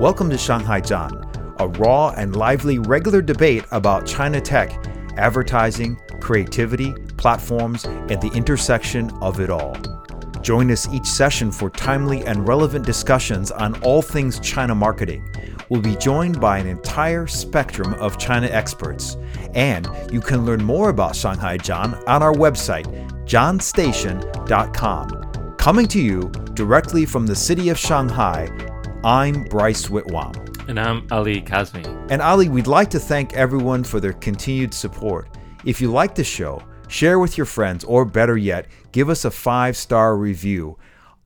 Welcome to Shanghai Zhan, a raw and lively regular debate about China tech, advertising, creativity, platforms, and the intersection of it all. Join us each session for timely and relevant discussions on all things China marketing. We'll be joined by an entire spectrum of China experts. And you can learn more about Shanghai Zhan on our website, zhanstation.com. Coming to you directly from the city of Shanghai, I'm Bryce Whitwam. And I'm Ali Kazmi. And Ali, we'd like to thank everyone for their continued support. If you like the show, share with your friends, or better yet, give us a five star review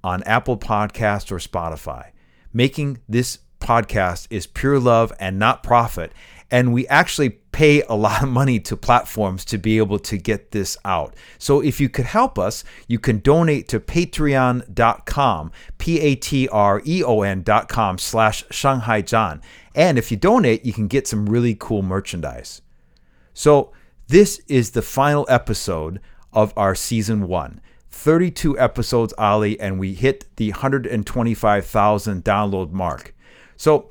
on Apple Podcast or Spotify. Making this podcast is pure love and not profit. And we actually pay a lot of money to platforms to be able to get this out. So if you could help us, you can donate to patreon.com, P A T R E O N.com slash Shanghai Zhan. And if you donate, you can get some really cool merchandise. So this is the final episode of our season one. 32 episodes, Ali, and we hit the 125,000 download mark. So,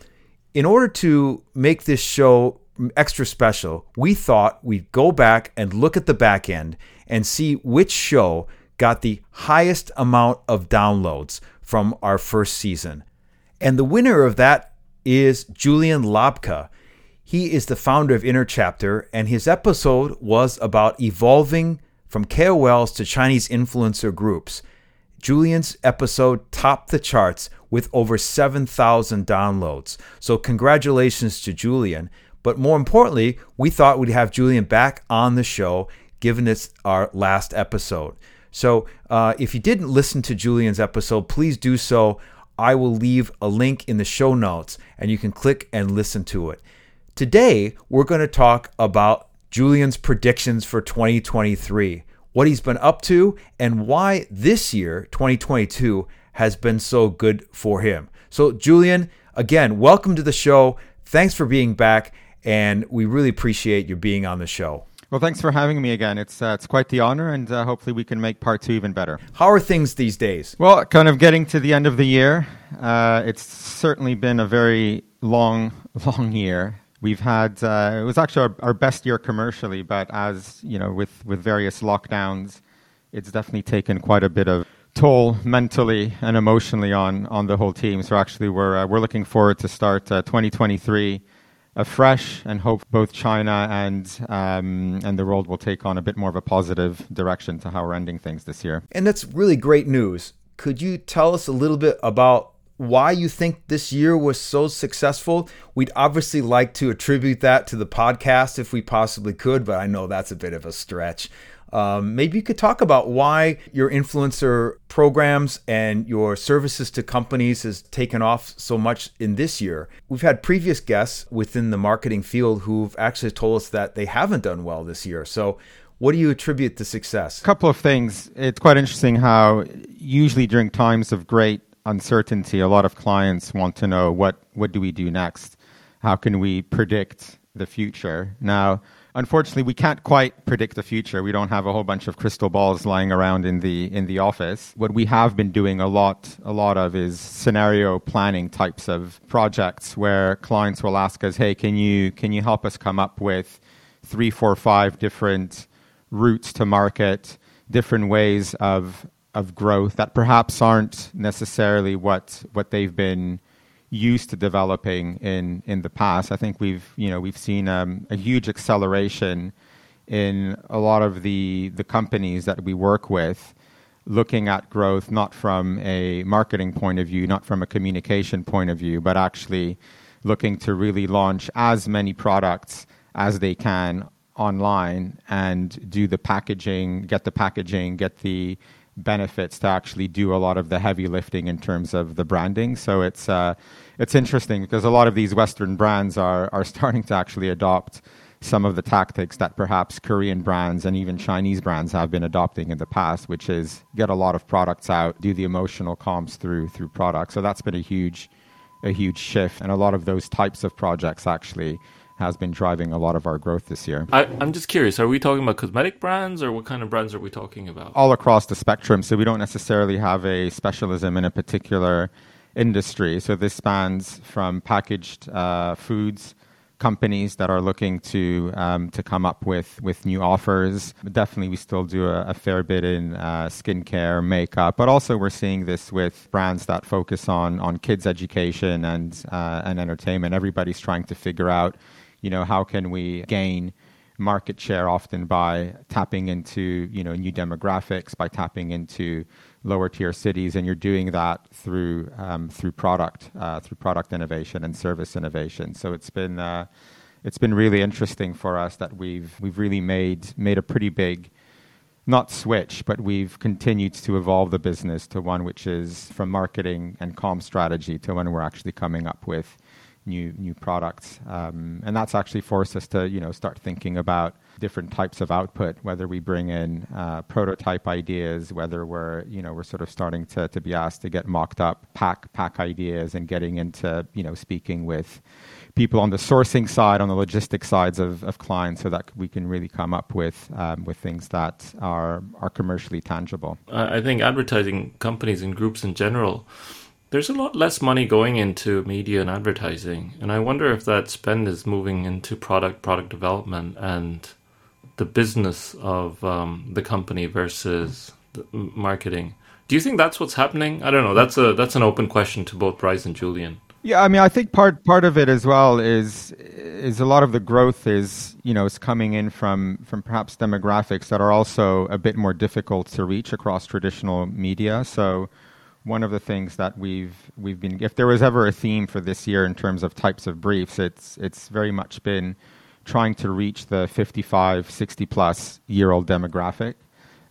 in order to make this show extra special, we thought we'd go back and look at the back end and see which show got the highest amount of downloads from our first season. And the winner of that is Julien Lapka. He is the founder of Inner Chapter, and his episode was about evolving from KOLs to Chinese influencer groups. Julien's episode topped the charts with over 7,000 downloads. So, congratulations to Julien. But more importantly, we thought we'd have Julien back on the show, given it's our last episode. So, uh, if you didn't listen to Julien's episode, please do so. I will leave a link in the show notes and you can click and listen to it. Today, we're going to talk about Julien's predictions for 2023, what he's been up to, and why this year, 2022, has been so good for him. So, Julien, again, welcome to the show. Thanks for being back, and we really appreciate you being on the show. Well, thanks for having me again. It's uh, it's quite the honor, and uh, hopefully we can make part two even better. How are things these days? Well, kind of getting to the end of the year. Uh, it's certainly been a very long, long year. We've had uh, it was actually our, our, best year commercially, but as you know, with with various lockdowns, it's definitely taken quite a bit of toll mentally and emotionally on on the whole team. So actually, we're uh, we're looking forward to start uh, 2023 afresh and hope both China and um, and the world will take on a bit more of a positive direction to how we're ending things this year. And that's really great news. Could you tell us a little bit about why you think this year was so successful? We'd obviously like to attribute that to the podcast if we possibly could, but I know that's a bit of a stretch. Um, maybe you could talk about why your influencer programs and your services to companies has taken off so much in this year. We've had previous guests within the marketing field who've actually told us that they haven't done well this year. So, what do you attribute the success? A couple of things. It's quite interesting how usually during times of great uncertainty, a lot of clients want to know what what do we do next? How can we predict the future? Now, unfortunately, we can't quite predict the future. We don't have a whole bunch of crystal balls lying around in the in the office. What we have been doing a lot a lot of is scenario planning types of projects where clients will ask us, "Hey, can you can you help us come up with three, four, five different routes to market, different ways of of growth that perhaps aren't necessarily what what they've been used to developing in in the past. I think we've you know we've seen um, a huge acceleration in a lot of the the companies that we work with looking at growth not from a marketing point of view, not from a communication point of view, but actually looking to really launch as many products as they can online and do the packaging, get the packaging, get the benefits to actually do a lot of the heavy lifting in terms of the branding. So it's uh, it's interesting because a lot of these Western brands are are starting to actually adopt some of the tactics that perhaps Korean brands and even Chinese brands have been adopting in the past, which is get a lot of products out, do the emotional comms through through products. So that's been a huge a huge shift, and a lot of those types of projects actually has been driving a lot of our growth this year. I, am just curious, are we talking about cosmetic brands or what kind of brands are we talking about? All across the spectrum. So we don't necessarily have a specialism in a particular industry. So this spans from packaged uh, foods companies that are looking to um, to come up with with new offers. Definitely, we still do a, a fair bit in uh, skincare, makeup, but also we're seeing this with brands that focus on on kids education and uh, and entertainment. Everybody's trying to figure out, you know, how can we gain market share often by tapping into you know new demographics by tapping into lower tier cities and you're doing that through um, through product uh, through product innovation and service innovation. So it's been uh, it's been really interesting for us that we've we've really made made a pretty big not switch but we've continued to evolve the business to one which is from marketing and com strategy to one we're actually coming up with new new products, um, and that's actually forced us to you know start thinking about different types of output. Whether we bring in uh, prototype ideas, whether we're you know we're sort of starting to to be asked to get mocked up pack pack ideas, and getting into you know speaking with people on the sourcing side, on the logistics sides of, of clients, so that we can really come up with um, with things that are are commercially tangible. I think advertising companies and groups in general there's a lot less money going into media and advertising, and I wonder if that spend is moving into product, product development, and the business of um, the company versus the marketing. Do you think that's what's happening? I don't know. That's a that's an open question to both Bryce and Julien. Yeah, I mean, I think part part of it as well is is a lot of the growth is you know is coming in from from perhaps demographics that are also a bit more difficult to reach across traditional media. So one of the things that we've we've been if there was ever a theme for this year in terms of types of briefs it's it's very much been trying to reach the 55 60 plus year old demographic.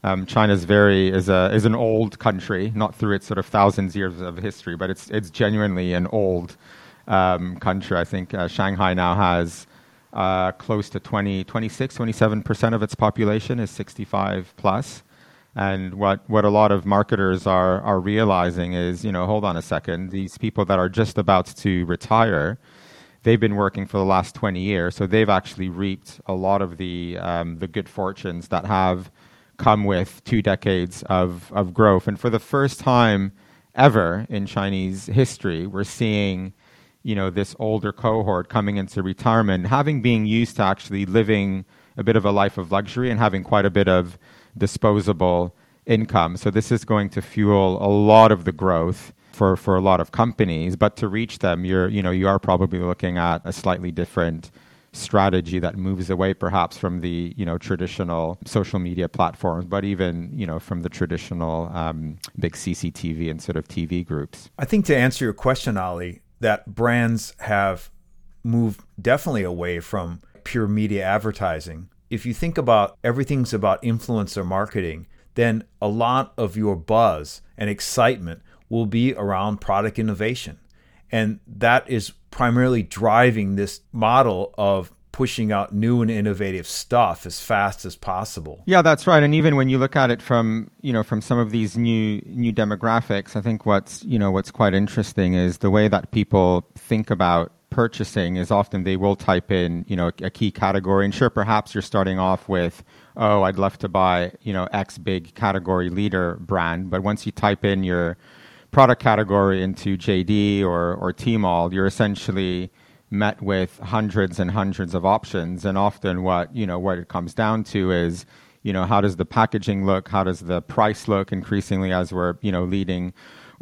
Um, China's very is a is an old country not through its sort of thousands years of history but it's it's genuinely an old um, country. I think uh, Shanghai now has uh, close to 20 26 27% of its population is 65 plus and what, what a lot of marketers are, are realizing is, you know, hold on a second, these people that are just about to retire, they've been working for the last 20 years, so they've actually reaped a lot of the, um, the good fortunes that have come with two decades of, of growth. And for the first time ever in Chinese history, we're seeing, you know, this older cohort coming into retirement, having been used to actually living a bit of a life of luxury and having quite a bit of disposable income. So this is going to fuel a lot of the growth for, for a lot of companies. But to reach them, you're you know you are probably looking at a slightly different strategy that moves away perhaps from the you know traditional social media platforms, but even you know from the traditional um, big CCTV and sort of TV groups. I think to answer your question, Ali, that brands have moved definitely away from pure media advertising if you think about everything's about influencer marketing, then a lot of your buzz and excitement will be around product innovation. And that is primarily driving this model of pushing out new and innovative stuff as fast as possible. Yeah, that's right. And even when you look at it from, you know, from some of these new new demographics, I think what's, you know, what's quite interesting is the way that people think about purchasing is often they will type in, you know, a key category. And sure, perhaps you're starting off with, oh, I'd love to buy, you know, X big category leader brand. But once you type in your product category into JD or, or Tmall, you're essentially met with hundreds and hundreds of options. And often what, you know, what it comes down to is, you know, how does the packaging look? How does the price look increasingly as we're, you know, leading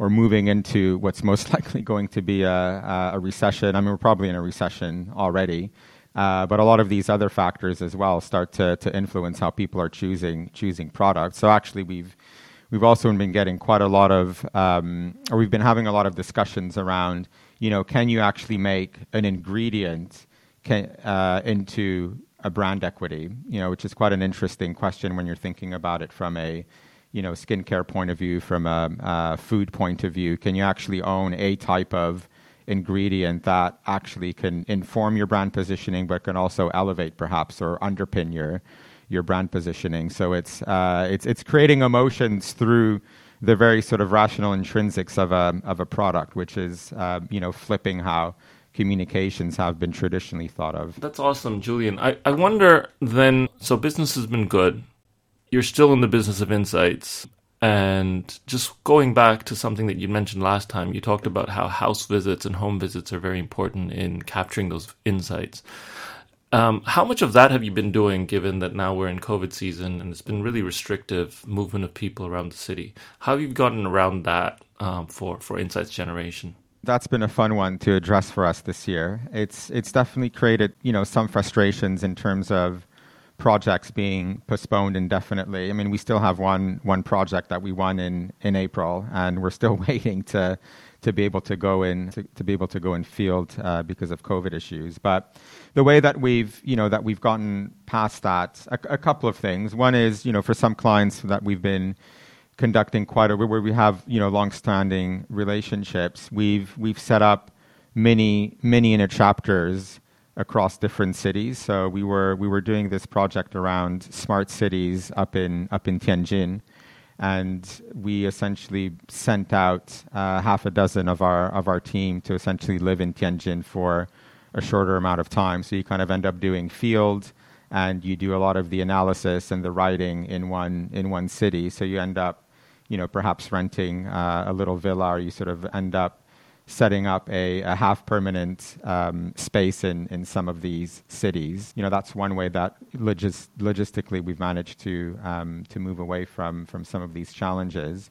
or moving into what's most likely going to be a, a recession. I mean, we're probably in a recession already. Uh, but a lot of these other factors as well start to, to influence how people are choosing choosing products. So actually, we've we've also been getting quite a lot of, um, or we've been having a lot of discussions around, you know, can you actually make an ingredient can, uh, into a brand equity? You know, which is quite an interesting question when you're thinking about it from a you know skincare point of view, from a, a food point of view? Can you actually own a type of ingredient that actually can inform your brand positioning, but can also elevate perhaps or underpin your your brand positioning? So it's uh, it's it's creating emotions through the very sort of rational intrinsics of a of a product, which is uh, you know flipping how communications have been traditionally thought of. That's awesome, Julien. I, I wonder then so business has been good you're still in the business of insights. And just going back to something that you mentioned last time, you talked about how house visits and home visits are very important in capturing those insights. Um, how much of that have you been doing, given that now we're in COVID season and it's been really restrictive movement of people around the city? How have you gotten around that um, for for insights generation? That's been a fun one to address for us this year. It's it's definitely created you know some frustrations in terms of projects being postponed indefinitely. I mean, we still have one one project that we won in in April, and we're still waiting to to be able to go in to, to be able to go in field uh, because of COVID issues. But the way that we've you know that we've gotten past that, a, a, couple of things. One is you know for some clients that we've been conducting quite a where we have you know long-standing relationships. We've we've set up many many inner chapters across different cities. So we were we were doing this project around smart cities up in up in Tianjin and we essentially sent out uh, half a dozen of our of our team to essentially live in Tianjin for a shorter amount of time. So you kind of end up doing field, and you do a lot of the analysis and the writing in one in one city. So you end up, you know, perhaps renting uh, a little villa, or you sort of end up setting up a, a half permanent um, space in, in some of these cities. You know, that's one way that logis- logistically we've managed to, um, to move away from, from some of these challenges.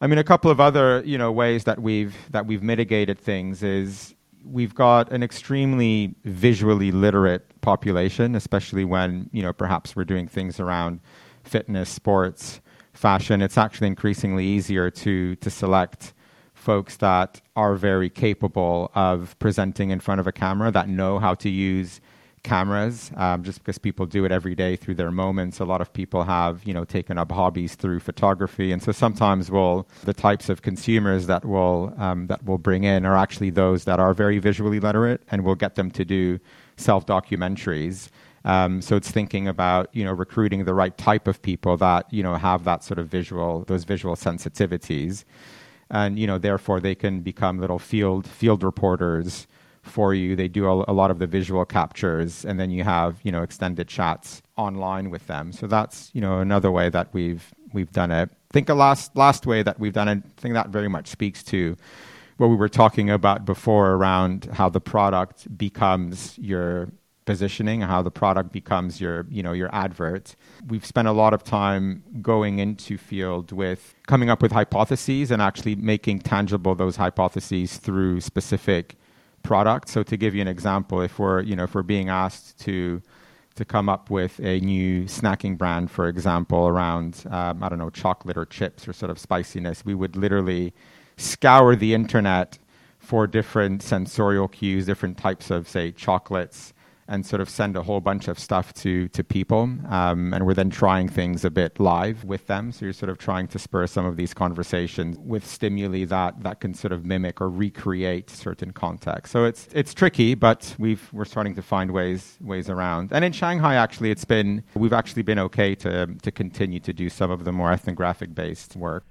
I mean, a couple of other you know, ways that we've, that we've mitigated things is we've got an extremely visually literate population, especially when you know, perhaps we're doing things around fitness, sports, fashion. It's actually increasingly easier to, to select folks that are very capable of presenting in front of a camera, that know how to use cameras, um, just because people do it every day through their moments. A lot of people have, you know, taken up hobbies through photography, and so sometimes will the types of consumers that will um, that will bring in are actually those that are very visually literate, and we'll get them to do self documentaries. Um, so it's thinking about you know recruiting the right type of people that you know have that sort of visual those visual sensitivities and you know therefore they can become little field field reporters for you. They do a, a, lot of the visual captures, and then you have you know extended chats online with them. So that's you know another way that we've we've done it. I think a last last way that we've done it. I think that very much speaks to what we were talking about before around how the product becomes your positioning, how the product becomes your, you know, your advert. We've spent a lot of time going into field with coming up with hypotheses and actually making tangible those hypotheses through specific products. So to give you an example, if we're, you know, if we're being asked to to come up with a new snacking brand, for example, around um, I don't know chocolate or chips or sort of spiciness, we would literally scour the internet for different sensorial cues, different types of say chocolates, and sort of send a whole bunch of stuff to to people. Um, and we're then trying things a bit live with them. So you're sort of trying to spur some of these conversations with stimuli that that can sort of mimic or recreate certain contexts. So it's it's tricky, but we've we're starting to find ways ways around. And in Shanghai, actually, it's been we've actually been okay to to continue to do some of the more ethnographic based work.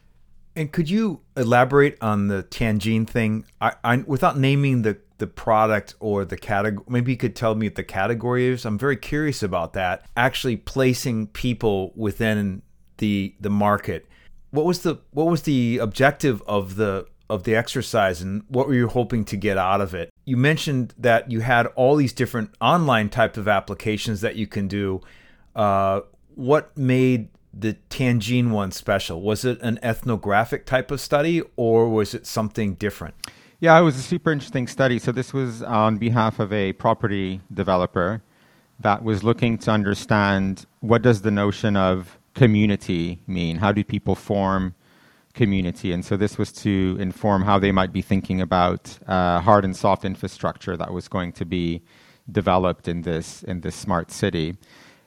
And could you elaborate on the Tianjin thing? I, I, without naming the the product or the category. Maybe you could tell me what the category is. I'm very curious about that. Actually, placing people within the the market. What was the what was the objective of the of the exercise and what were you hoping to get out of it? You mentioned that you had all these different online type of applications that you can do. Uh, what made the Tianjin one special? Was it an ethnographic type of study or was it something different? Yeah, it was a super interesting study. So this was on behalf of a property developer that was looking to understand what does the notion of community mean? How do people form community? And so this was to inform how they might be thinking about uh, hard and soft infrastructure that was going to be developed in this in this smart city.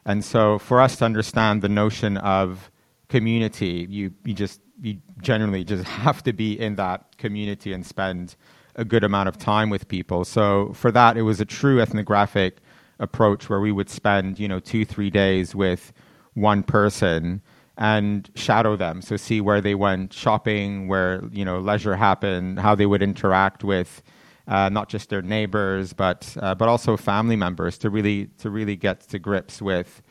And so for us to understand the notion of community, you, you just you generally just have to be in that community and spend a good amount of time with people. So for that, it was a true ethnographic approach where we would spend, you know, two, three days with one person and shadow them. So see where they went shopping, where, you know, leisure happened, how they would interact with uh, not just their neighbors, but, uh, but also family members to really, to really get to grips with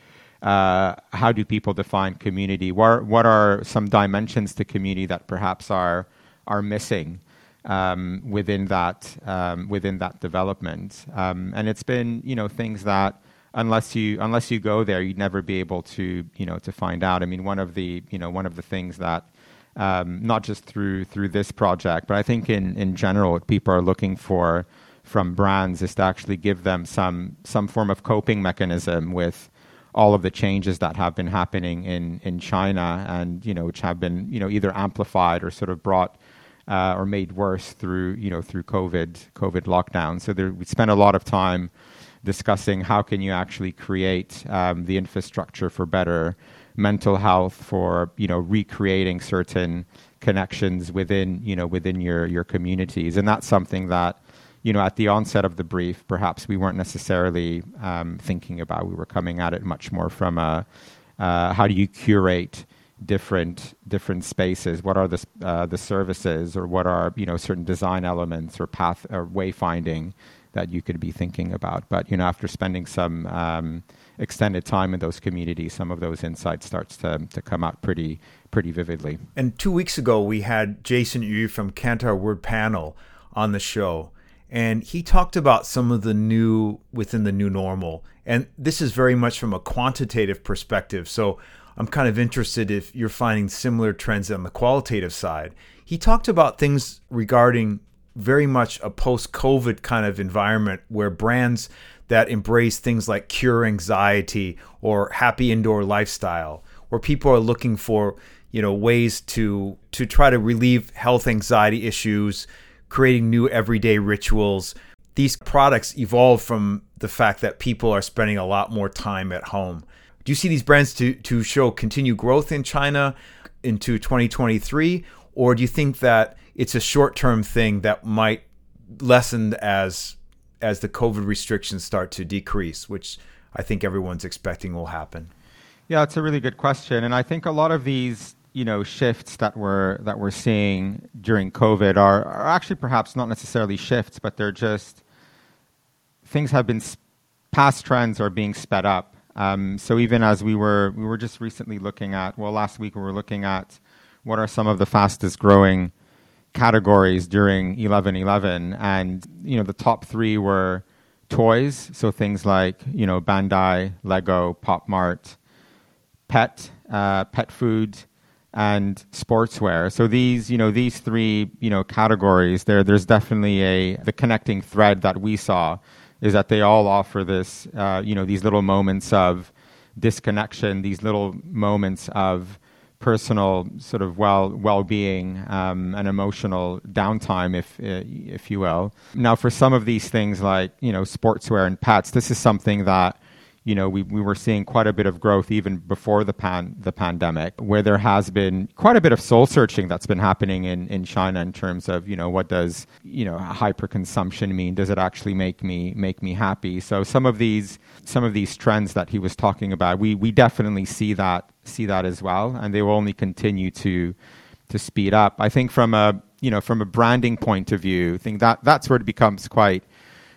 uh, how do people define community? What what are some dimensions to community that perhaps are are missing um, within that um, within that development? Um, and it's been you know things that unless you unless you go there, you'd never be able to you know to find out. I mean, one of the you know one of the things that um, not just through through this project, but I think in in general, what people are looking for from brands is to actually give them some some form of coping mechanism with all of the changes that have been happening in in China, and you know which have been you know either amplified or sort of brought. Uh, or made worse through you know through COVID COVID lockdown. So there, we spent a lot of time discussing how can you actually create um, the infrastructure for better mental health, for you know recreating certain connections within you know within your your communities, and that's something that you know at the onset of the brief, perhaps we weren't necessarily um, thinking about. We were coming at it much more from a uh, how do you curate different different spaces what are the uh, the services or what are you know certain design elements or path or wayfinding that you could be thinking about. But you know, after spending some um, extended time in those communities, some of those insights starts to to come out pretty pretty vividly. And two weeks ago, we had Jason Yu from Kantar Worldpanel on the show, and he talked about some of the new within the new normal. And this is very much from a quantitative perspective. So I'm kind of interested if you're finding similar trends on the qualitative side. He talked about things regarding very much a post COVID kind of environment where brands that embrace things like cure anxiety or happy indoor lifestyle, where people are looking for you know ways to to try to relieve health anxiety issues, creating new everyday rituals. These products evolve from the fact that people are spending a lot more time at home. Do you see these brands to to show continued growth in China into 2023, or do you think that it's a short term thing that might lessen as as the COVID restrictions start to decrease, which I think everyone's expecting will happen. Yeah, it's a really good question, and I think a lot of these you know shifts that we're that we're seeing during COVID are, are actually perhaps not necessarily shifts, but they're just things have been past trends are being sped up. Um, so even as we were we were just recently looking at well last week we were looking at what are some of the fastest growing categories during 1111 and you know the top 3 were toys so things like you know Bandai, Lego, Pop Mart, pet, uh, pet food and sportswear. So these, you know, these three, you know, categories there there's definitely a the connecting thread that we saw is that they all offer this uh, you know, these little moments of disconnection, these little moments of personal sort of well well-being um, and emotional downtime, if if you will. Now, for some of these things like you know sportswear and pets, this is something that you know, we, we were seeing quite a bit of growth even before the pan the pandemic, where there has been quite a bit of soul searching that's been happening in, in China in terms of, you know, what does, you know, hyperconsumption mean? Does it actually make me make me happy? So some of these some of these trends that he was talking about, we we definitely see that see that as well, and they will only continue to to speed up. I think from a you know from a branding point of view, I think that that's where it becomes quite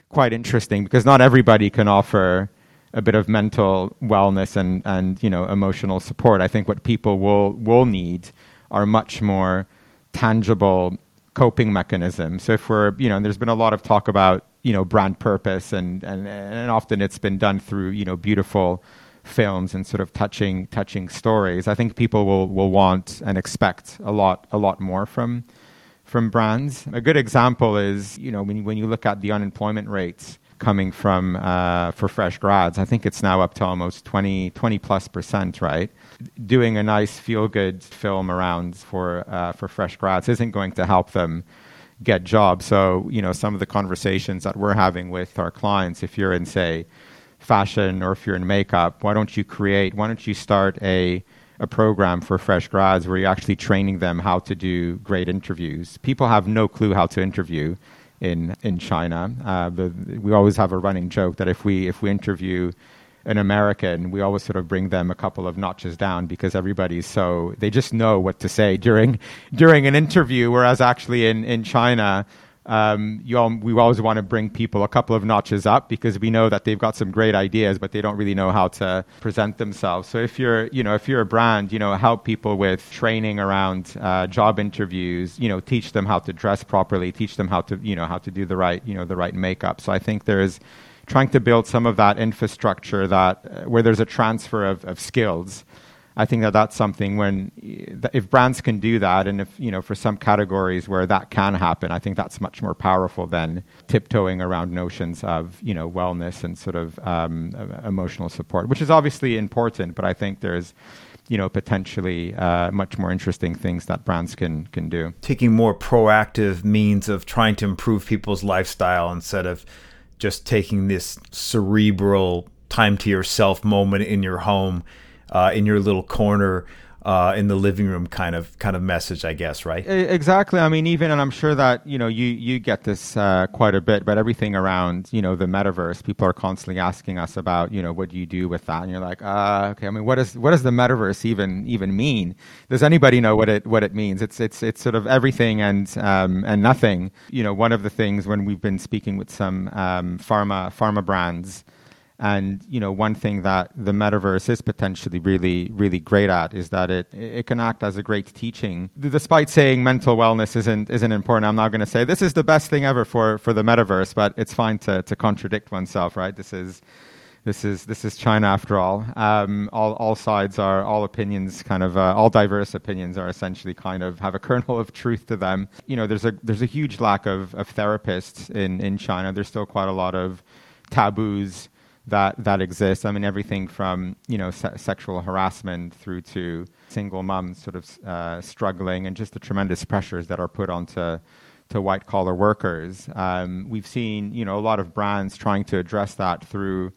quite interesting because not everybody can offer a bit of mental wellness and, and you know emotional support. I think what people will will need are much more tangible coping mechanisms. So if we're you know, there's been a lot of talk about you know brand purpose and and and often it's been done through you know beautiful films and sort of touching touching stories. I think people will will want and expect a lot a lot more from from brands. A good example is you know when when you look at the unemployment rates coming from uh, for fresh grads. I think it's now up to almost 20, 20 plus percent, right? Doing a nice feel good film around for uh, for fresh grads isn't going to help them get jobs. So you know some of the conversations that we're having with our clients, if you're in say fashion or if you're in makeup, why don't you create? Why don't you start a a program for fresh grads where you're actually training them how to do great interviews. People have no clue how to interview in in China. Uh, we always have a running joke that if we if we interview an American, we always sort of bring them a couple of notches down because everybody's so they just know what to say during during an interview. Whereas actually in in China, um, all, we always want to bring people a couple of notches up because we know that they've got some great ideas, but they don't really know how to present themselves. So if you're, you know, if you're a brand, you know, help people with training around uh, job interviews. You know, teach them how to dress properly, teach them how to, you know, how to do the right, you know, the right makeup. So I think there's trying to build some of that infrastructure that uh, where there's a transfer of, of skills I think that that's something when if brands can do that, and if you know for some categories where that can happen, I think that's much more powerful than tiptoeing around notions of you know wellness and sort of um, emotional support, which is obviously important. But I think there's you know potentially uh, much more interesting things that brands can can do. Taking more proactive means of trying to improve people's lifestyle instead of just taking this cerebral time to yourself moment in your home uh, in your little corner uh, in the living room kind of kind of message, I guess, right? Exactly. I mean, even and I'm sure that you know you you get this uh, quite a bit, but everything around you know the metaverse, people are constantly asking us about you know what do you do with that, and you're like, uh, okay. I mean, what is what does the metaverse even even mean? Does anybody know what it what it means? It's it's it's sort of everything and um, and nothing. You know, one of the things when we've been speaking with some um, pharma pharma brands and you know, one thing that the metaverse is potentially really, really great at is that it it can act as a great teaching. Despite saying mental wellness isn't isn't important, I'm not going to say this is the best thing ever for for the metaverse. But it's fine to to contradict oneself, right? This is this is this is China after all. Um, all all sides are all opinions, kind of uh, all diverse opinions are essentially kind of have a kernel of truth to them. You know, there's a there's a huge lack of of therapists in in China. There's still quite a lot of taboos that that exists. I mean, everything from you know se- sexual harassment through to single moms sort of uh, struggling, and just the tremendous pressures that are put onto to white collar workers. Um, we've seen you know a lot of brands trying to address that through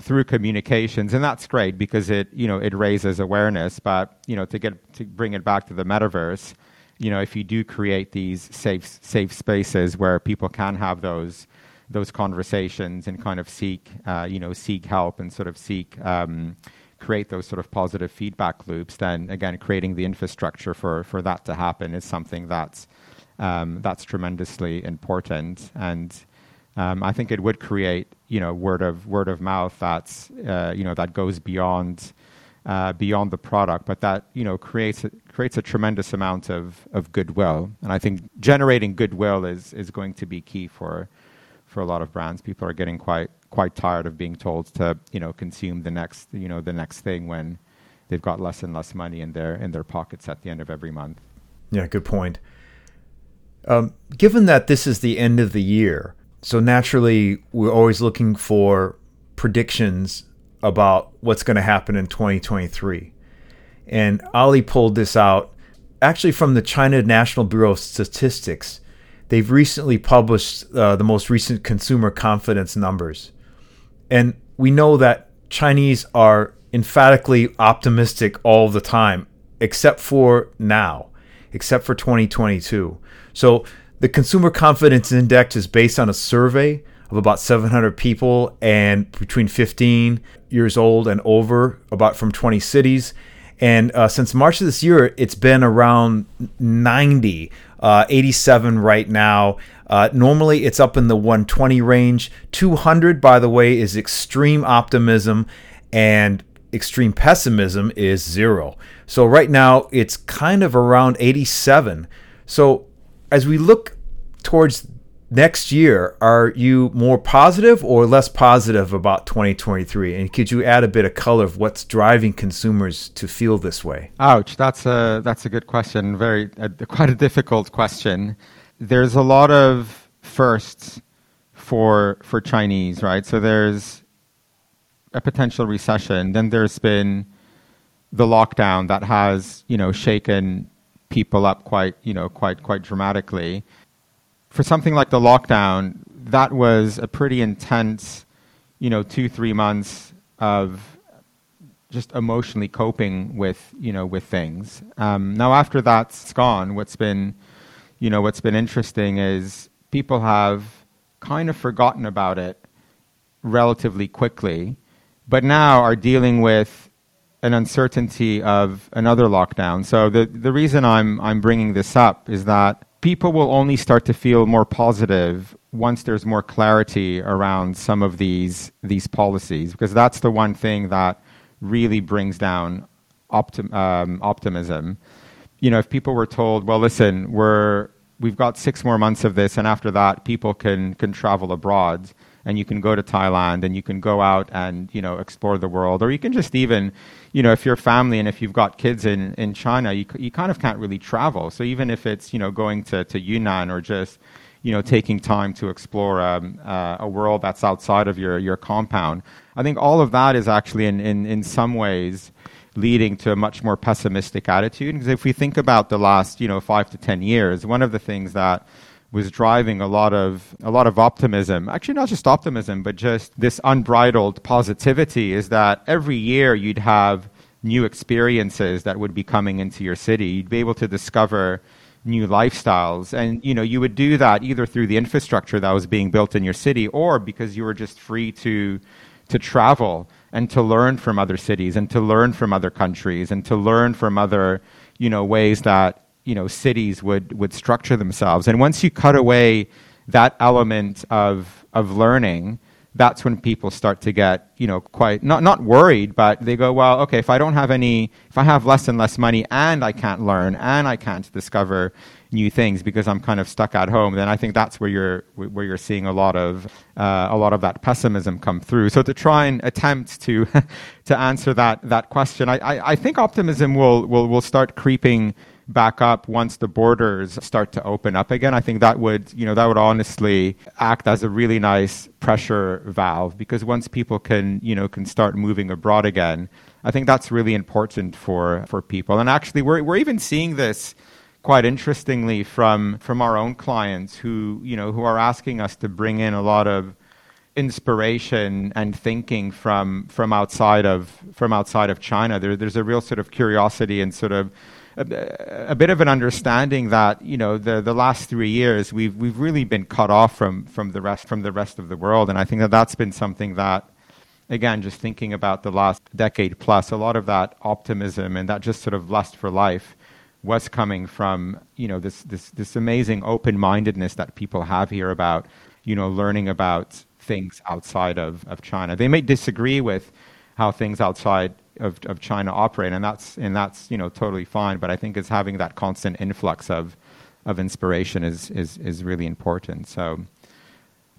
through communications, and that's great because it you know it raises awareness. But you know to get to bring it back to the metaverse, you know if you do create these safe safe spaces where people can have those those conversations and kind of seek, uh, you know, seek help and sort of seek um, create those sort of positive feedback loops, then again, creating the infrastructure for for that to happen is something that's um, that's tremendously important. And um, I think it would create, you know, word of word of mouth that's uh, you know that goes beyond. Uh, beyond the product, but that you know creates a, creates a tremendous amount of, of goodwill, and I think generating goodwill is is going to be key for for a lot of brands. People are getting quite quite tired of being told to you know consume the next you know the next thing when they've got less and less money in their in their pockets at the end of every month. Yeah, good point. Um, given that this is the end of the year, so naturally we're always looking for predictions about what's going to happen in 2023. And Ali pulled this out actually from the China National Bureau of Statistics they've recently published uh, the most recent consumer confidence numbers. And we know that Chinese are emphatically optimistic all the time, except for now, except for 2022. So the consumer confidence index is based on a survey of about 700 people and between 15 years old and over, about from 20 cities. And uh, since March of this year, it's been around 90, uh, 87 right now. Uh, normally, it's up in the 120 range. 200, by the way, is extreme optimism, and extreme pessimism is zero. So right now, it's kind of around 87. So as we look towards next year, are you more positive or less positive about 2023? And could you add a bit of color of what's driving consumers to feel this way? Ouch, that's a that's a good question. Very uh, quite a difficult question. There's a lot of firsts for for Chinese, right? So there's a potential recession. Then there's been the lockdown that has you know shaken people up quite you know quite quite dramatically for something like the lockdown, that was a pretty intense, you know, two three months of just emotionally coping with you know with things. Um, now after that's gone, what's been you know what's been interesting is people have kind of forgotten about it relatively quickly, but now are dealing with an uncertainty of another lockdown. So the the reason I'm I'm bringing this up is that people will only start to feel more positive once there's more clarity around some of these these policies, because that's the one thing that really brings down optim- um, optimism. You know, if people were told, "Well, listen, we're we've got six more months of this, and after that, people can can travel abroad." And you can go to Thailand and you can go out and you know explore the world, or you can just even, you know, if you're family and if you've got kids in in China, you you kind of can't really travel. So even if it's you know going to to Yunnan or just you know taking time to explore um, uh, a world that's outside of your your compound, I think all of that is actually in in in some ways leading to a much more pessimistic attitude. Because if we think about the last, you know, five to ten years, one of the things that was driving a lot of a lot of optimism. Actually, not just optimism, but just this unbridled positivity. Is that every year you'd have new experiences that would be coming into your city. You'd be able to discover new lifestyles, and you know you would do that either through the infrastructure that was being built in your city, or because you were just free to to travel and to learn from other cities and to learn from other countries and to learn from other you know ways that you know cities would would structure themselves. And once you cut away that element of of learning, that's when people start to get you know quite not not worried, but they go, well, okay, if I don't have any, if I have less and less money, and I can't learn, and I can't discover new things because I'm kind of stuck at home, then I think that's where you're where you're seeing a lot of uh, a lot of that pessimism come through. So to try and attempt to to answer that that question, I, I, I think optimism will will will start creeping back up once the borders start to open up again. I think that would, you know, that would honestly act as a really nice pressure valve because once people can, you know, can start moving abroad again, I think that's really important for, for people. And actually, we're, we're even seeing this quite interestingly from, from our own clients who, you know, who are asking us to bring in a lot of inspiration and thinking from, from outside of, from outside of China. There, there's a real sort of curiosity and sort of a, a, bit of an understanding that you know the the last three years we've we've really been cut off from from the rest from the rest of the world, and I think that that's been something that. Again, just thinking about the last decade plus, a lot of that optimism and that just sort of lust for life was coming from you know this this this amazing open mindedness that people have here about you know learning about things outside of, of China. They may disagree with how things outside of, of China operate, and that's and that's you know totally fine. But I think it's having that constant influx of of inspiration is is is really important. So.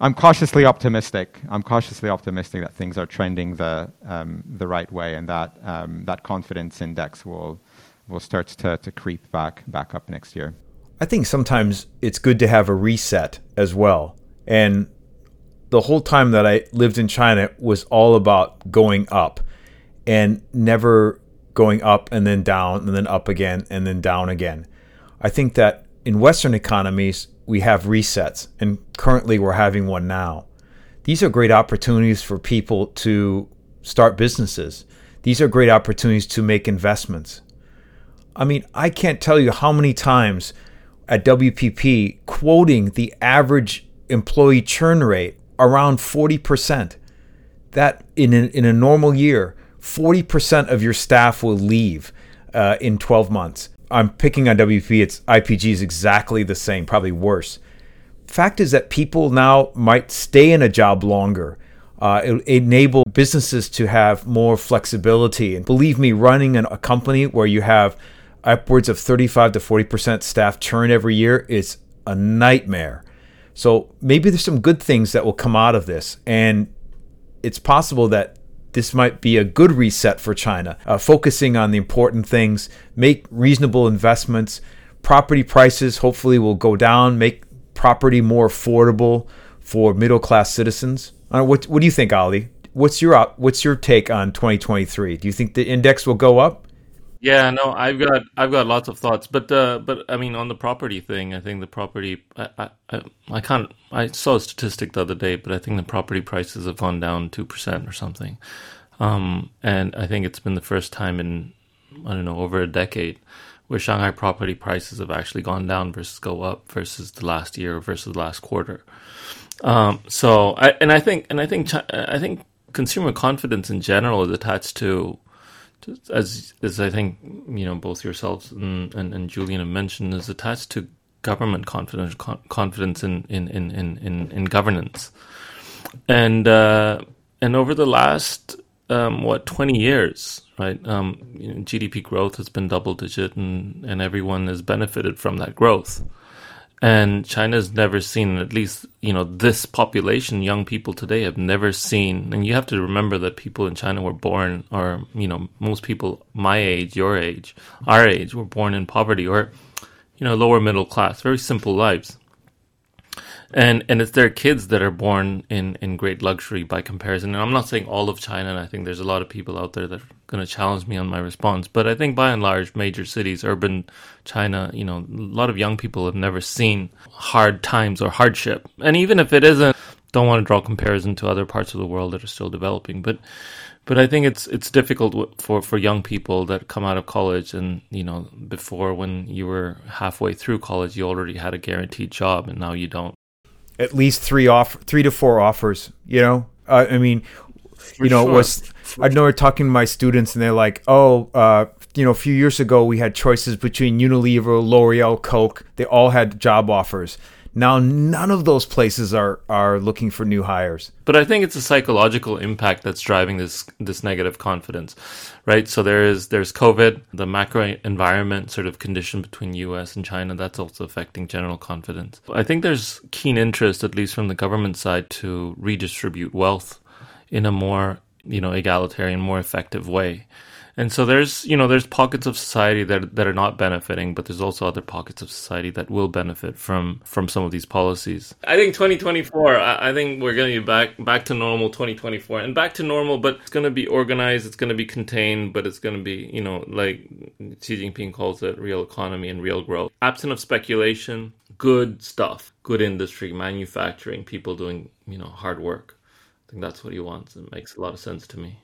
I'm cautiously optimistic. I'm cautiously optimistic that things are trending the um, the right way, and that um, that confidence index will will start to, to creep back back up next year. I think sometimes it's good to have a reset as well. And the whole time that I lived in China was all about going up and never going up and then down and then up again and then down again. I think that in Western economies, we have resets, and currently we're having one now. These are great opportunities for people to start businesses. These are great opportunities to make investments. I mean, I can't tell you how many times at WPP quoting the average employee churn rate around 40%. That in a, in a normal year, 40% of your staff will leave uh, in 12 months. I'm picking on WP, it's IPG is exactly the same, probably worse. Fact is that people now might stay in a job longer. Uh, it enable businesses to have more flexibility. And believe me, running an, a company where you have upwards of 35 to 40% staff churn every year is a nightmare. So maybe there's some good things that will come out of this. And it's possible that this might be a good reset for China, uh, focusing on the important things, make reasonable investments. Property prices hopefully will go down, make property more affordable for middle class citizens. Uh, what, what do you think, Ali? What's your what's your take on 2023? Do you think the index will go up? Yeah, no, I've got I've got lots of thoughts, but uh, but I mean on the property thing, I think the property I, I I can't I saw a statistic the other day, but I think the property prices have gone down two percent or something, um, and I think it's been the first time in I don't know over a decade where Shanghai property prices have actually gone down versus go up versus the last year versus the last quarter. Um, so I and I think and I think I think consumer confidence in general is attached to as as I think you know both yourselves and, and, and Julien have mentioned is attached to government confidence con- confidence in in, in, in, in governance. And uh, and over the last um, what twenty years, right? Um, you know, GDP growth has been double digit, and and everyone has benefited from that growth. And China's never seen, at least, you know, this population, young people today have never seen. And you have to remember that people in China were born, or, you know, most people my age, your age, our age, were born in poverty or, you know, lower middle class, very simple lives and and it's their kids that are born in in great luxury by comparison. And I'm not saying all of China, and I think there's a lot of people out there that are going to challenge me on my response. But I think by and large, major cities, urban China, you know, a lot of young people have never seen hard times or hardship. And even if it isn't, don't want to draw comparison to other parts of the world that are still developing, but. But I think it's it's difficult for, for young people that come out of college and you know before when you were halfway through college you already had a guaranteed job and now you don't at least three off three to four offers. You know, uh, I mean, For you know, sure. was I know we're talking to my students and they're like, oh, uh, you know, a few years ago we had choices between Unilever, L'Oreal, Coke. They all had job offers. Now none of those places are are looking for new hires. But I think it's a psychological impact that's driving this this negative confidence, right? So there is there's COVID, the macro environment sort of condition between US and China that's also affecting general confidence. I think there's keen interest at least from the government side to redistribute wealth in a more, you know, egalitarian, more effective way. And so there's, you know, there's pockets of society that that are not benefiting, but there's also other pockets of society that will benefit from from some of these policies. I think 2024, I, I think we're going to be back back to normal 2024 and back to normal, but it's going to be organized, it's going to be contained, but it's going to be, you know, like Xi Jinping calls it real economy and real growth. Absent of speculation, good stuff, good industry, manufacturing, people doing, you know, hard work. I think that's what he wants. It makes a lot of sense to me.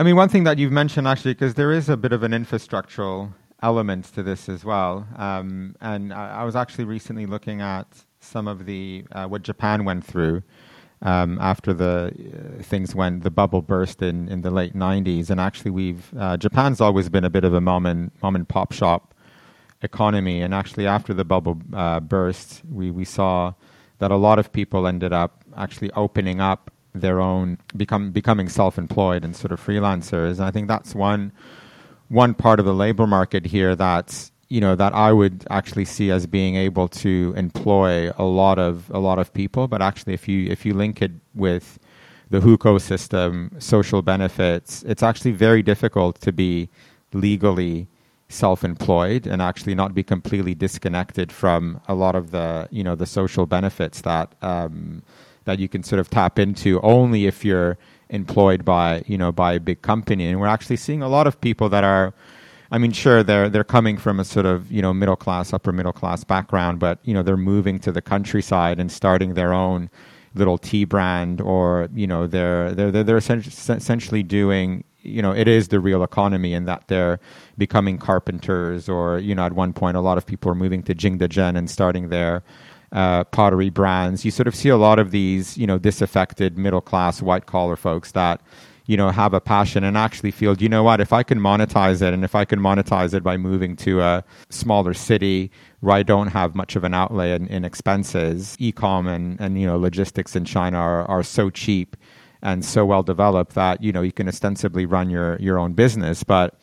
I mean, one thing that you've mentioned actually, because there is a bit of an infrastructural element to this as well. Um, and I, I, was actually recently looking at some of the uh, what Japan went through um, after the uh, things went the bubble burst in, in the late 90s. And actually, we've uh, Japan's always been a bit of a mom and mom and pop shop economy. And actually, after the bubble uh, burst, we we saw that a lot of people ended up actually opening up their own become becoming self-employed and sort of freelancers. And I think that's one one part of the labor market here that's you know that I would actually see as being able to employ a lot of a lot of people. But actually, if you if you link it with the hukou system, social benefits, it's actually very difficult to be legally self-employed and actually not be completely disconnected from a lot of the you know the social benefits that um, that you can sort of tap into only if you're employed by you know by a big company. And we're actually seeing a lot of people that are. I mean, sure, they're they're coming from a sort of you know middle class, upper middle class background, but you know they're moving to the countryside and starting their own little tea brand, or you know they're they're they're, they're essentially doing you know it is the real economy in that they're becoming carpenters, or you know at one point a lot of people are moving to Jingdezhen and starting their uh, pottery brands. You sort of see a lot of these, you know, disaffected middle class white collar folks that, you know, have a passion and actually feel, you know what, if I can monetize it and if I can monetize it by moving to a smaller city where I don't have much of an outlay in, in expenses, e-com and, and, you know, logistics in China are, are so cheap and so well developed that, you know, you can ostensibly run your, your own business. But,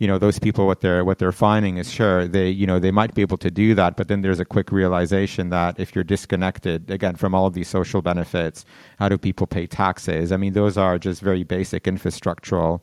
you know those people what they're what they're finding is sure they you know they might be able to do that but then there's a quick realization that if you're disconnected again from all of these social benefits how do people pay taxes? I mean those are just very basic infrastructural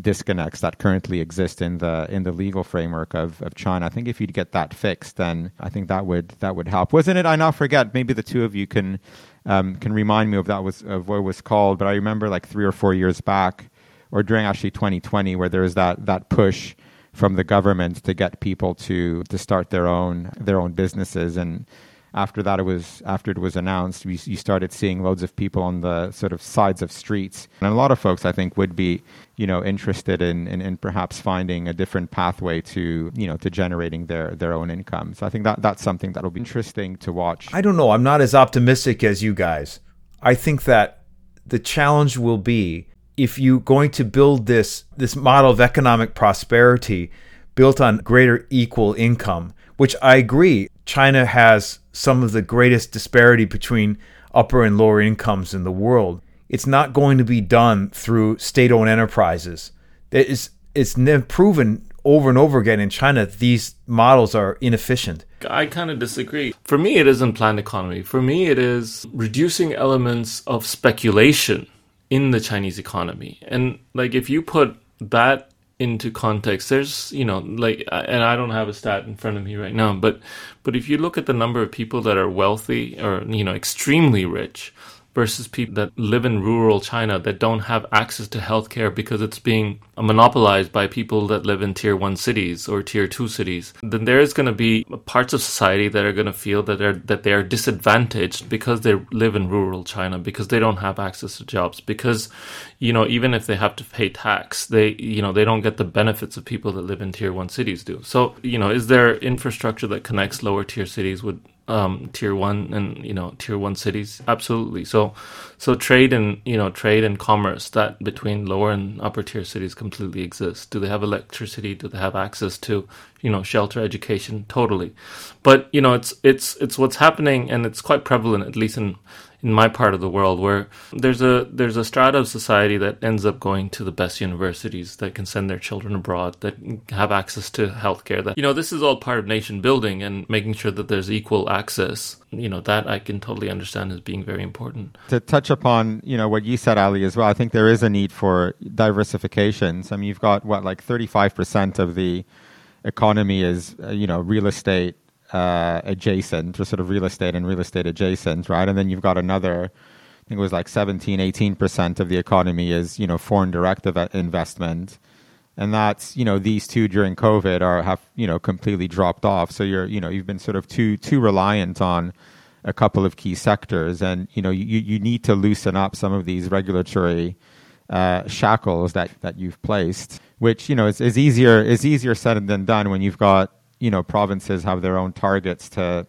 disconnects that currently exist in the in the legal framework of, of china. I think if you'd get that fixed then i think that would that would help. Wasn't it i now forget maybe the two of you can um, can remind me of that was of what was called but i remember like three or four years back or during actually 2020 where there was that that push from the government to get people to to start their own their own businesses. And after that it was after it was announced we, you started seeing loads of people on the sort of sides of streets. And a lot of folks i think would be you know interested in, in, in perhaps finding a different pathway to you know to generating their their own income. So i think that that's something that'll be interesting to watch. I don't know. I'm not as optimistic as you guys. I think that the challenge will be if you're going to build this this model of economic prosperity built on greater equal income, which I agree, China has some of the greatest disparity between upper and lower incomes in the world. It's not going to be done through state owned enterprises. It's, it's proven over and over again in China these models are inefficient. I kind of disagree. For me, it isn't planned economy. For me, it is reducing elements of speculation in the Chinese economy. And like, if you put that into context there's you know like and i don't have a stat in front of me right now but but if you look at the number of people that are wealthy or you know extremely rich versus people that live in rural China that don't have access to healthcare because it's being monopolized by people that live in tier one cities or tier two cities, then there is going to be parts of society that are going to feel that they're that they are disadvantaged because they live in rural China because they don't have access to jobs because you know even if they have to pay tax they you know they don't get the benefits of people that live in tier one cities do. So you know is there infrastructure that connects lower tier cities with um, tier one and you know tier one cities. Absolutely. So so trade and you know trade and commerce that between lower and upper tier cities completely exists do they have electricity? Do they have access to you know shelter education? Totally. But you know it's it's it's what's happening and it's quite prevalent at least in in my part of the world where there's a there's a strata of society that ends up going to the best universities that can send their children abroad that have access to healthcare that you know this is all part of nation building and making sure that there's equal access. You know that I can totally understand as being very important. To touch upon you know what you said Ali as well I think there is a need for diversifications I mean you've got what like 35% of the economy is uh, you know real estate uh, adjacent, or sort of real estate and real estate adjacent, right? And then you've got another, I think it was like 17, 18% of the economy is, you know, foreign direct investment. And that's, you know, these two during COVID are, have, you know, completely dropped off. So you're, you know, you've been sort of too, too reliant on a couple of key sectors. And, you know, you, you need to loosen up some of these regulatory uh, shackles that, that you've placed, which, you know, is, is easier, is easier said than done when you've got, you know provinces have their own targets to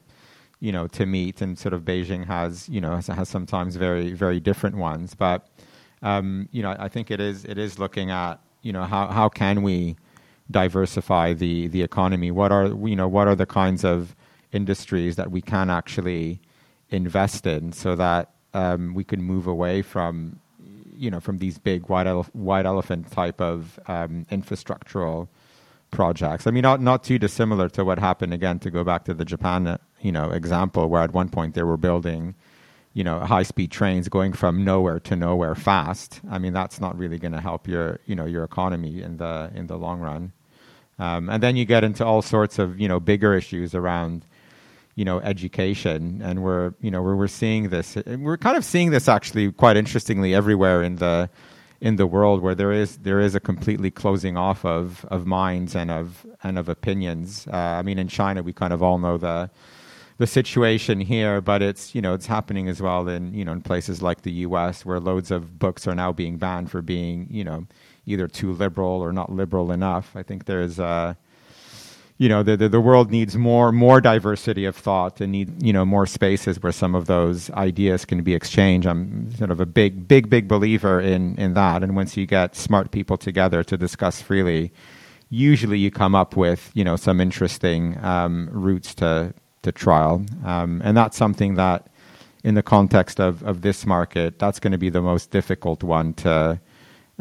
you know to meet and sort of Beijing has you know has, has sometimes very very different ones. But um, you know I think it is it is looking at you know how how can we diversify the the economy? What are you know what are the kinds of industries that we can actually invest in so that um, we can move away from you know from these big white, white elephant type of um, infrastructural projects. I mean, not not too dissimilar to what happened again. To go back to the Japan, you know, example where at one point they were building, you know, high speed trains going from nowhere to nowhere fast. I mean, that's not really going to help your you know your economy in the in the long run. Um, and then you get into all sorts of you know bigger issues around you know education and we're you know we're, we're seeing this we're kind of seeing this actually quite interestingly everywhere in the in the world where there is there is a completely closing off of of minds and of and of opinions. Uh, I mean, in China, we kind of all know the the situation here, but it's you know it's happening as well in you know in places like the U.S. where loads of books are now being banned for being you know either too liberal or not liberal enough. I think there's uh, you know the, the, the world needs more more diversity of thought and need you know more spaces where some of those ideas can be exchanged. I'm sort of a big big big believer in in that. And once you get smart people together to discuss freely, usually you come up with you know some interesting um, routes to to trial. Um, and that's something that in the context of of this market, that's going to be the most difficult one to.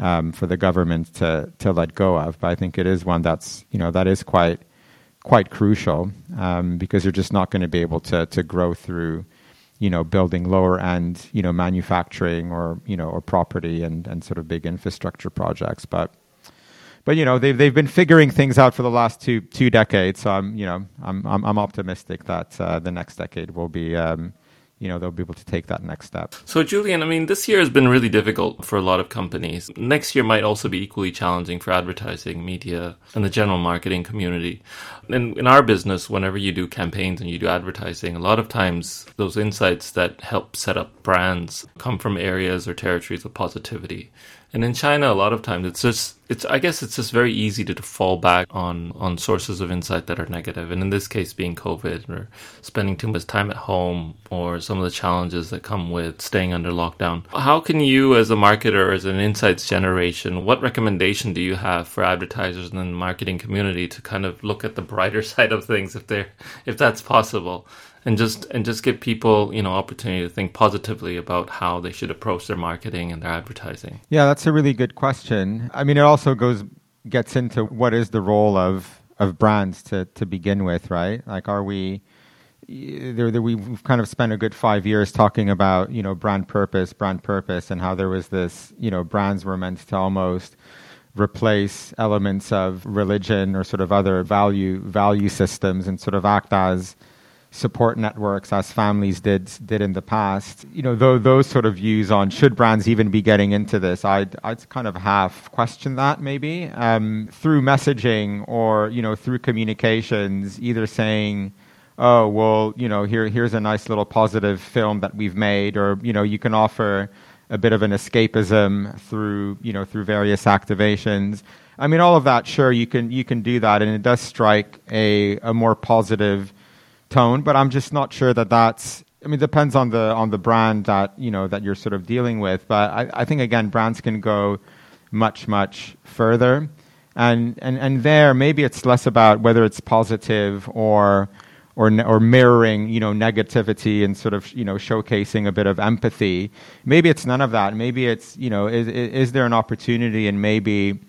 Um, for the government to to let go of, but I think it is one that's you know that is quite quite crucial um, because you're just not going to be able to to grow through you know building lower end you know manufacturing or you know or property and and sort of big infrastructure projects. But but you know they've they've been figuring things out for the last two two decades. So I'm you know I'm I'm, I'm optimistic that uh, the next decade will be um, you know they'll be able to take that next step. So Julien, I mean, this year has been really difficult for a lot of companies. Next year might also be equally challenging for advertising, media, and the general marketing community. And in our business, whenever you do campaigns and you do advertising, a lot of times those insights that help set up brands come from areas or territories of positivity. And in China, a lot of times it's just it's I guess it's just very easy to, to fall back on on sources of insight that are negative. And in this case, being COVID or spending too much time at home or some of the challenges that come with staying under lockdown. How can you, as a marketer, as an insights generation, what recommendation do you have for advertisers and the marketing community to kind of look at the brighter side of things if they're if that's possible? And just and just give people you know opportunity to think positively about how they should approach their marketing and their advertising. Yeah that's a really good question. I mean it also goes gets into what is the role of of brands to to begin with right? Like are we there, there, we've kind of spent a good five years talking about you know brand purpose brand purpose and how there was this you know brands were meant to almost replace elements of religion or sort of other value value systems and sort of act as support networks as families did did in the past. You know, though those sort of views on should brands even be getting into this, I'd I'd kind of half question that maybe um, through messaging or you know through communications, either saying. Oh well, you know, here here's a nice little positive film that we've made, or you know, you can offer a bit of an escapism through you know through various activations. I mean, all of that, sure, you can you can do that, and it does strike a a more positive tone, but I'm just not sure that that's. I mean, it depends on the on the brand that you know that you're sort of dealing with. But I, I think again, brands can go much much further, and and and there maybe it's less about whether it's positive or or or mirroring you know negativity and sort of you know showcasing a bit of empathy. Maybe it's none of that. Maybe it's you know is is there an opportunity and maybe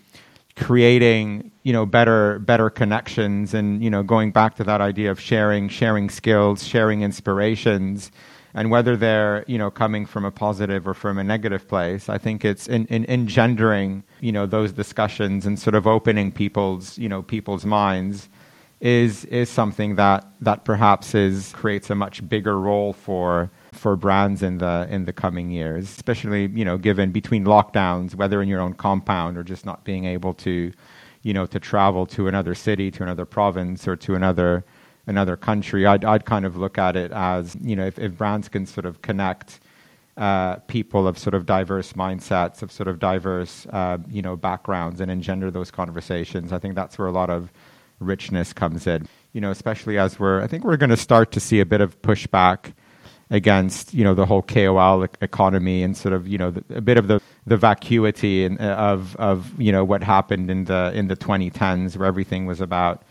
creating you know better better connections and you know going back to that idea of sharing sharing skills sharing inspirations. And whether they're you know coming from a positive or from a negative place i think it's in, in engendering you know those discussions and sort of opening people's you know people's minds is is something that that perhaps is creates a much bigger role for for brands in the in the coming years, especially you know given between lockdowns, whether in your own compound or just not being able to, you know, to travel to another city, to another province, or to another another country. I'd I'd kind of look at it as you know if, if brands can sort of connect. Uh, people of sort of diverse mindsets, of sort of diverse, uh, you know, backgrounds, and engender those conversations. I think that's where a lot of richness comes in. You know, especially as we're, I think we're going to start to see a bit of pushback against you know the whole KOL economy and sort of you know the, a bit of the the vacuity in, of of you know what happened in the in the 2010s where everything was about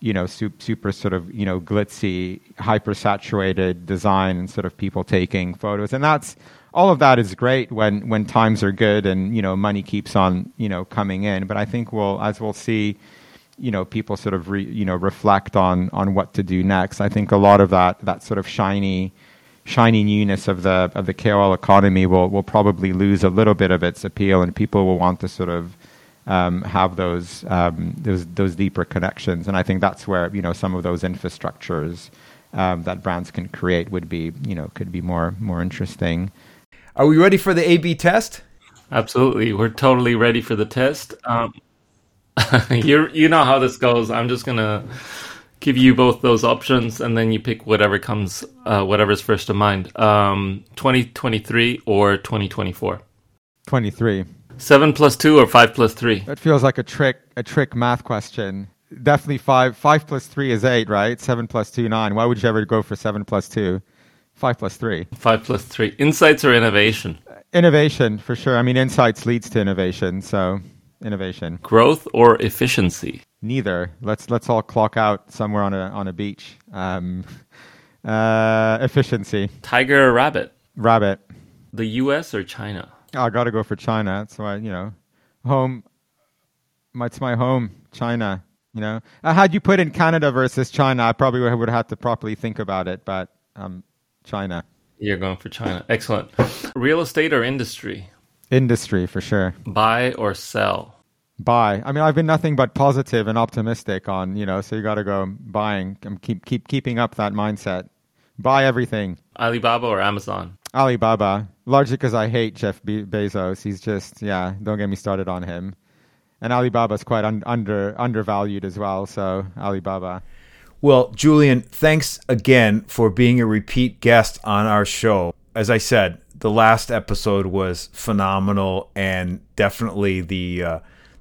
you know super, super sort of you know glitzy hyper saturated design and sort of people taking photos. And that's all of that is great when when times are good and you know money keeps on you know coming in. But I think we'll as we'll see you know people sort of re, you know reflect on on what to do next. I think a lot of that that sort of shiny shiny newness of the of the KOL economy will will probably lose a little bit of its appeal, and people will want to sort of um, have those um, those those deeper connections. And I think that's where you know some of those infrastructures um, that brands can create would be you know could be more more interesting. Are we ready for the A/B test? Absolutely, we're totally ready for the test. Um, you you know how this goes. I'm just gonna give you both those options, and then you pick whatever comes, uh, whatever's first to mind. Um, 2023 or 2024. 23. Seven plus two or five plus three. That feels like a trick, a trick math question. Definitely five. Five plus three is eight, right? Seven plus two, nine. Why would you ever go for seven plus two? Five plus three. Five plus three. Insights or innovation? Innovation for sure. I mean, insights leads to innovation, so innovation. Growth or efficiency? Neither. Let's let's all clock out somewhere on a on a beach. Um, uh, efficiency. Tiger or rabbit? Rabbit. The U.S. or China? Oh, I got to go for China. That's why you know, home. My It's my home, China. You know, uh, had you put in Canada versus China, I probably would, would have to properly think about it. But um, China. You're going for China. Excellent. Real estate or industry? Industry for sure. Buy or sell? Buy. I mean, I've been nothing but positive and optimistic on, you know, so you got to go buying. I'm keep keep keeping up that mindset. Buy everything. Alibaba or Amazon? Alibaba, largely because I hate Jeff Be- Bezos. He's just, yeah, don't get me started on him. And Alibaba's quite un- under undervalued as well, so Alibaba. Well, Julien, thanks again for being a repeat guest on our show as I said, the last episode was phenomenal, and definitely the uh,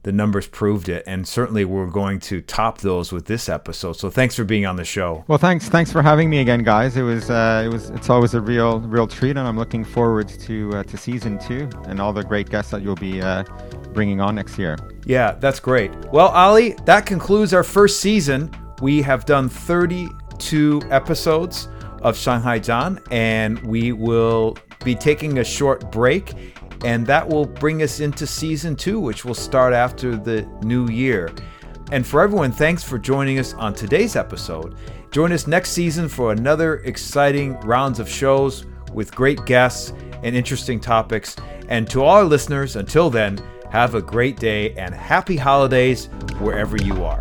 the numbers proved it. And certainly, we're going to top those with this episode. So, thanks for being on the show. Well, thanks, thanks for having me again, guys. It was, uh, it was, it's always a real, real treat, and I'm looking forward to uh, to season two and all the great guests that you'll be uh, bringing on next year. Yeah, that's great. Well, Ali, that concludes our first season. We have done 32 episodes of Shanghai Zhan, and we will be taking a short break, and that will bring us into season two, which will start after the new year. And for everyone, thanks for joining us on today's episode. Join us next season for another exciting rounds of shows with great guests and interesting topics. And to all our listeners, until then, have a great day and happy holidays wherever you are.